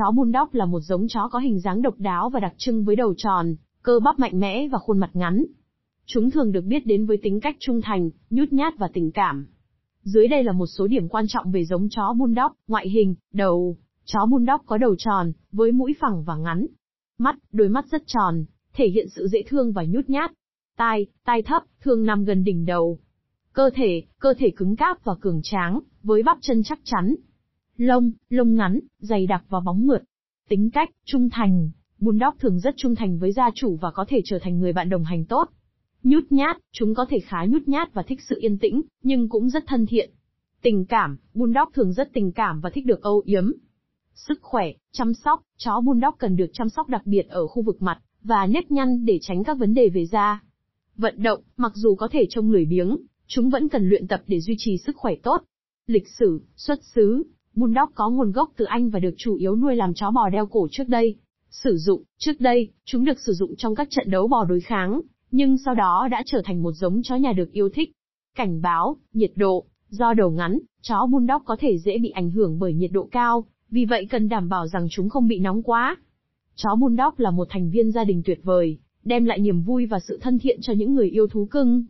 Chó Bulldog là một giống chó có hình dáng độc đáo và đặc trưng với đầu tròn, cơ bắp mạnh mẽ và khuôn mặt ngắn. Chúng thường được biết đến với tính cách trung thành, nhút nhát và tình cảm. Dưới đây là một số điểm quan trọng về giống chó Bulldog, ngoại hình, đầu. Chó Bulldog có đầu tròn, với mũi phẳng và ngắn. Mắt, đôi mắt rất tròn, thể hiện sự dễ thương và nhút nhát. Tai, tai thấp, thường nằm gần đỉnh đầu. Cơ thể, cơ thể cứng cáp và cường tráng, với bắp chân chắc chắn. Lông, lông ngắn, dày đặc và bóng mượt. Tính cách, trung thành. Bulldog thường rất trung thành với gia chủ và có thể trở thành người bạn đồng hành tốt. Nhút nhát, chúng có thể khá nhút nhát và thích sự yên tĩnh, nhưng cũng rất thân thiện. Tình cảm, Bulldog thường rất tình cảm và thích được âu yếm. Sức khỏe, chăm sóc, chó Bulldog cần được chăm sóc đặc biệt ở khu vực mặt và nếp nhăn để tránh các vấn đề về da. Vận động, mặc dù có thể trông lười biếng, chúng vẫn cần luyện tập để duy trì sức khỏe tốt. Lịch sử, xuất xứ, Bulldog có nguồn gốc từ Anh và được chủ yếu nuôi làm chó bò đeo cổ trước đây. Sử dụng, trước đây, chúng được sử dụng trong các trận đấu bò đối kháng, nhưng sau đó đã trở thành một giống chó nhà được yêu thích. Cảnh báo, nhiệt độ, do đầu ngắn, chó Bulldog có thể dễ bị ảnh hưởng bởi nhiệt độ cao, vì vậy cần đảm bảo rằng chúng không bị nóng quá. Chó Bulldog là một thành viên gia đình tuyệt vời, đem lại niềm vui và sự thân thiện cho những người yêu thú cưng.